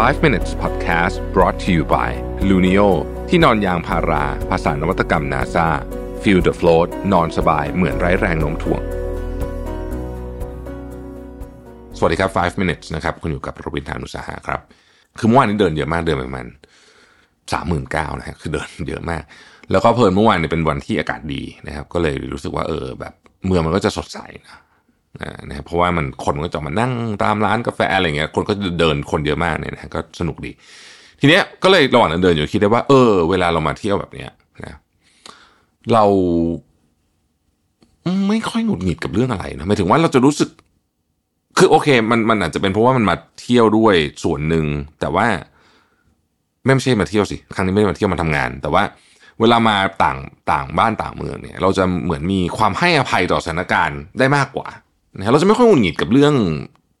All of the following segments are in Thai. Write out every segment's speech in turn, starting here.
5 minutes podcast brought to you by Luno ที่นอนยางพารา ภาษานวัตกรรม NASA feel the float นอนสบายเหมือนไร้แรงโน้มถ่วง สวัสดีครับ 5 minutes นะครับ คุณอยู่กับรวินทานุสาหะครับ คือเมื่อวานนี้เดินเยอะมากเดินไปประมาณสามหมื่นเก้านะฮะคือเดินเยอะมาก แล้วก็เพลินเมื่อวานเนี่ยเป็นวันที่อากาศดีนะครับ ก็เลยรู้สึกว่าเออแบบเมืองมันก็จะสดใสนะ นะครับเพราะว่ามันคนก็จะมานั่งตามร้านกาแฟอะไรเงี้ยคนก็จะเดินคนเยอะมากเนี่ยนะก็สนุกดี ทีเนี้ยก็เลยระหว่างเดินอยู่คิดได้ว่าเออเวลาเรามาเที่ยวแบบเนี้ยนะเราไม่ค่อยหงุดหงิดกับเรื่องอะไรนะหมายถึงว่าเราจะรู้สึก คือโอเค มันมันอาจจะเป็นเพราะว่ามันมาเที่ยวด้วยส่วนหนึ่งแต่ว่าไม่ใช่มาเที่ยวสิครั้งนี้ไม่ได้มาเที่ยวมาทำงาน แต่ว่าเวลามาต่างต่างบ้านต่างเมืองเนี่ย เราจะเหมือนมีความให้อภัยต่อสถานการณ์ได้มากกว่า นะเราจะไม่ค่อยหงุดหงิดกับเรื่อง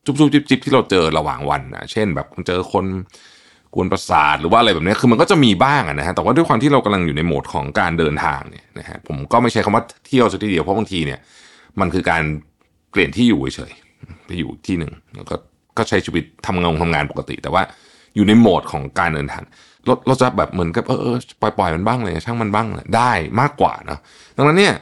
จุบจุบจิบจิบที่เราเจอระหว่างวันนะเช่นแบบเจอคนกวนประสาทหรือว่าอะไรแบบนี้คือมันก็จะมีบ้างนะฮะแต่ว่าด้วยความที่เรากำลังอยู่ในโหมดของการเดินทางเนี่ยนะฮะผมก็ไม่ใช้คำว่าเที่ยวสักทีเดียวเพราะบางทีเนี่ย มันคือการเปลี่ยนที่อยู่เฉยไปอยู่ที่หนึ่งแล้วก็ก็ใช้ชีวิตทำงานทำงานปกติ แต่ว่าอยู่ในโหมดของการเดินทางเราเราจะแบบเหมือนกับเออปล่อยปล่อยมันบ้างเลยช่างมันบ้างได้มากกว่านะดังนั้นเนี่ย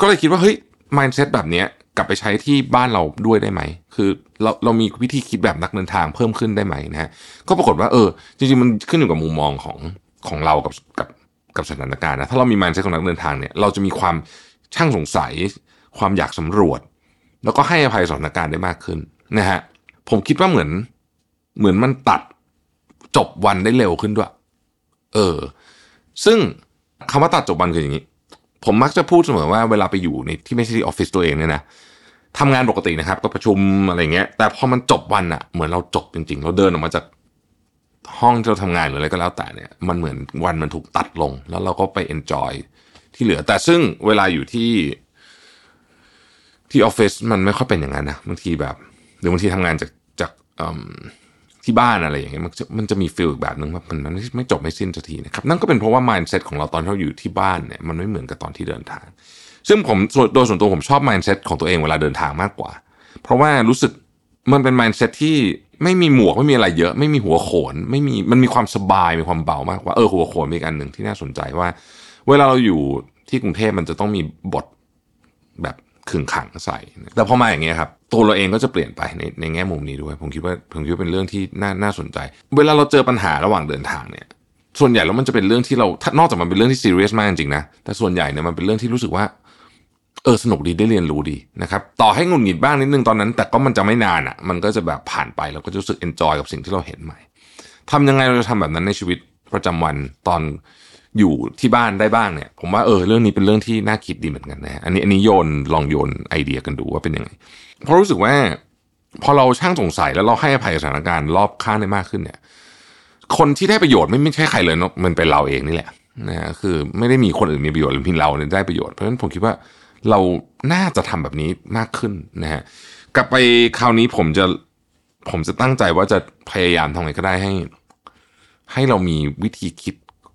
ก็เลยคิดว่าเฮ้ย mindset แบบเนี้ย กลับไปใช้ที่บ้านเราด้วยได้ไหม คือเราเรามีวิธีคิดแบบนักเดินทางเพิ่มขึ้นได้ไหมนะฮะ ก็ปรากฏว่าเออ จริงๆ มันขึ้นอยู่กับมุมมองของของเรากับกับกับสถานการณ์นะ ถ้าเรามี mindset ของนักเดินทางเนี่ย เราจะมีความช่างสงสัย ความอยากสำรวจ แล้วก็ให้อภัยสถานการณ์ได้มากขึ้นนะฮะ ผมคิดว่าเหมือนเหมือนมันตัดจบวันได้เร็วขึ้นด้วย เออ ซึ่งคำว่าตัดจบวันคืออย่างนี้ ผมมักจะพูดเสมอว่าเวลาไปอยู่ในที่ไม่ใช่ออฟฟิศตัวเองเนี่ยนะทำงานปกตินะครับ ก็ประชุมอะไรเงี้ย แต่พอมันจบวันอะเหมือนเราจบจริงๆ เราเดินออกมาจากห้องที่เราทำงานหรืออะไรก็แล้วแต่เนี่ย มันเหมือนวันมันถูกตัดลง แล้วเราก็ไปเอนจอยที่เหลือ แต่ซึ่งเวลาอยู่ที่ ที่ออฟฟิศมันไม่ค่อยเป็นอย่างนั้นนะบางทีแบบ หรือบางทีทำงานจากจาก ที่บ้านอะไรอย่างเงี้ยมันจะมันจะมีฟีลอีกแบบหนึ่งว่ามันไม่ไม่จบไม่สิ้นสักทีนะครับนั่นก็เป็นเพราะว่า mindset ของเราตอนที่เราอยู่ที่บ้านเนี่ยมันไม่เหมือนกับตอนที่เดินทาง ซึ่งผมโดยส่วนตัวผมชอบ mindset ของตัวเองเวลาเดินทางมากกว่า เพราะว่ารู้สึกมันเป็น mindset ที่ไม่มีหมวกไม่มีอะไรเยอะ ไม่มีหัวโขน ไม่มีมันมีความสบายมีความเบามากกว่าเออหัวโขนมีอันหนึ่งที่น่าสนใจว่า เวลาเราอยู่ที่กรุงเทพมันจะต้องมีบทแบบ ขึงขังใส่แต่พอมาอย่างเงี้ยครับตัวเราเองก็จะเปลี่ยนไปในในแง่มุมนี้ด้วย ผมคิดว่าผมคิดว่าเป็นเรื่องที่น่าน่าสนใจ เวลาเราเจอปัญหาระหว่างเดินทางเนี่ยส่วนใหญ่แล้วมันจะเป็นเรื่องที่เรานอกจากมันเป็นเรื่องที่ซีเรียสมากจริงนะแต่ส่วนใหญ่เนี่ยมันเป็นเรื่องที่รู้สึกว่าเออสนุกดีได้เรียนรู้ดีนะครับต่อให้งุนหงิดบ้างนิดนึงตอนนั้น แต่ก็มันจะไม่นานอะ่ะ มันก็จะแบบผ่านไปเราก็จะรู้สึกเอนจอยกับสิ่งที่เราเห็นใหม่ทำยังไงเราจะทำแบบนั้นในชีวิตประจำวันตอน อยู่ที่บ้านได้บ้างเนี่ย ผมว่าเออเรื่องนี้เป็นเรื่องที่น่าคิดดีเหมือนกันนะอันนี้อันนี้โยนลองโยนไอเดียกันดูว่าเป็นยังไงเพราะรู้สึกว่า พอเราช่างสงสัยแล้วเราให้อภัยสถานการณ์รอบข้างได้มากขึ้นเนี่ย คนที่ได้ประโยชน์ไม่ไม่ใช่ใครเลยเนาะมันเป็นเราเองนี่แหละนะฮะคือไม่ได้มีคนอื่นมีประโยชน์หรือเพียงเราเนี่ยได้ประโยชน์เพราะฉะนั้นผมคิดว่าเราน่าจะทำแบบนี้มากขึ้นนะฮะกลับไปคราวนี้ผมจะผมจะตั้งใจว่าจะพยายามทำไงก็ได้ให้ ให้เรามีวิธีคิด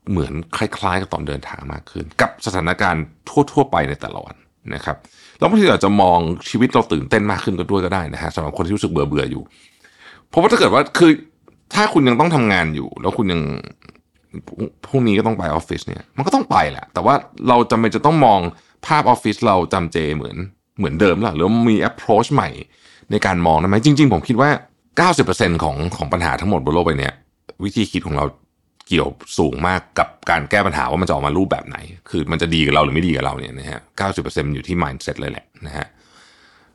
เหมือนคล้ายๆ กับตอนเดินทางมากขึ้น กับสถานการณ์ทั่ว ๆ ไปในแต่ละวันนะครับแล้วบางทีอาจจะมองชีวิตเราตื่นเต้นมากขึ้นก็ด้วยก็ได้นะฮะสำหรับคนที่รู้สึกเบื่อเบื่ออยู่เพราะว่าถ้าเกิดว่าคือถ้าคุณยังต้องทำงานอยู่ แล้วคุณยังพรุ่งนี้ก็ต้องไปออฟฟิศเนี่ยมันก็ต้องไปแหละ แต่ว่าเราจำเป็นจะต้องมองภาพออฟฟิศเราจำเจเหมือนเหมือนเดิมหรอหรือมี approach ใหม่ในการมองได้ไหมจริง ๆ ผมคิดว่า 90%ของของปัญหาทั้งหมดบนโลกใบนี้วิธีคิดของเรา เกี่ยวสูงมากกับการแก้ปัญหาว่ามันจะออกมารูปแบบไหน คือมันจะดีกับเราหรือไม่ดีกับเราเนี่ยนะฮะเก้าสิบเปอร์เซ็นต์อยู่ที่ mindset เลยแหละนะฮะ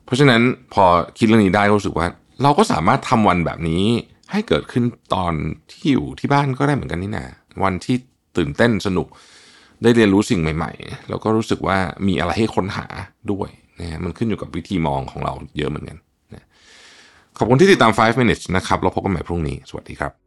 เพราะฉะนั้นพอคิดเรื่องนี้ได้ก็รู้สึกว่า เราก็สามารถทำวันแบบนี้ให้เกิดขึ้นตอนที่อยู่ที่บ้านก็ได้เหมือนกันนี่นะวันที่ตื่นเต้นสนุกได้เรียนรู้สิ่งใหม่ ๆ แล้วก็รู้สึกว่ามีอะไรให้ค้นหาด้วยนะฮะมันขึ้นอยู่กับวิธีมองของเราเยอะเหมือนกันนะขอบคุณที่ติดตาม 5 minutes นะครับเราพบกันใหม่พรุ่งนี้ สวัสดีครับ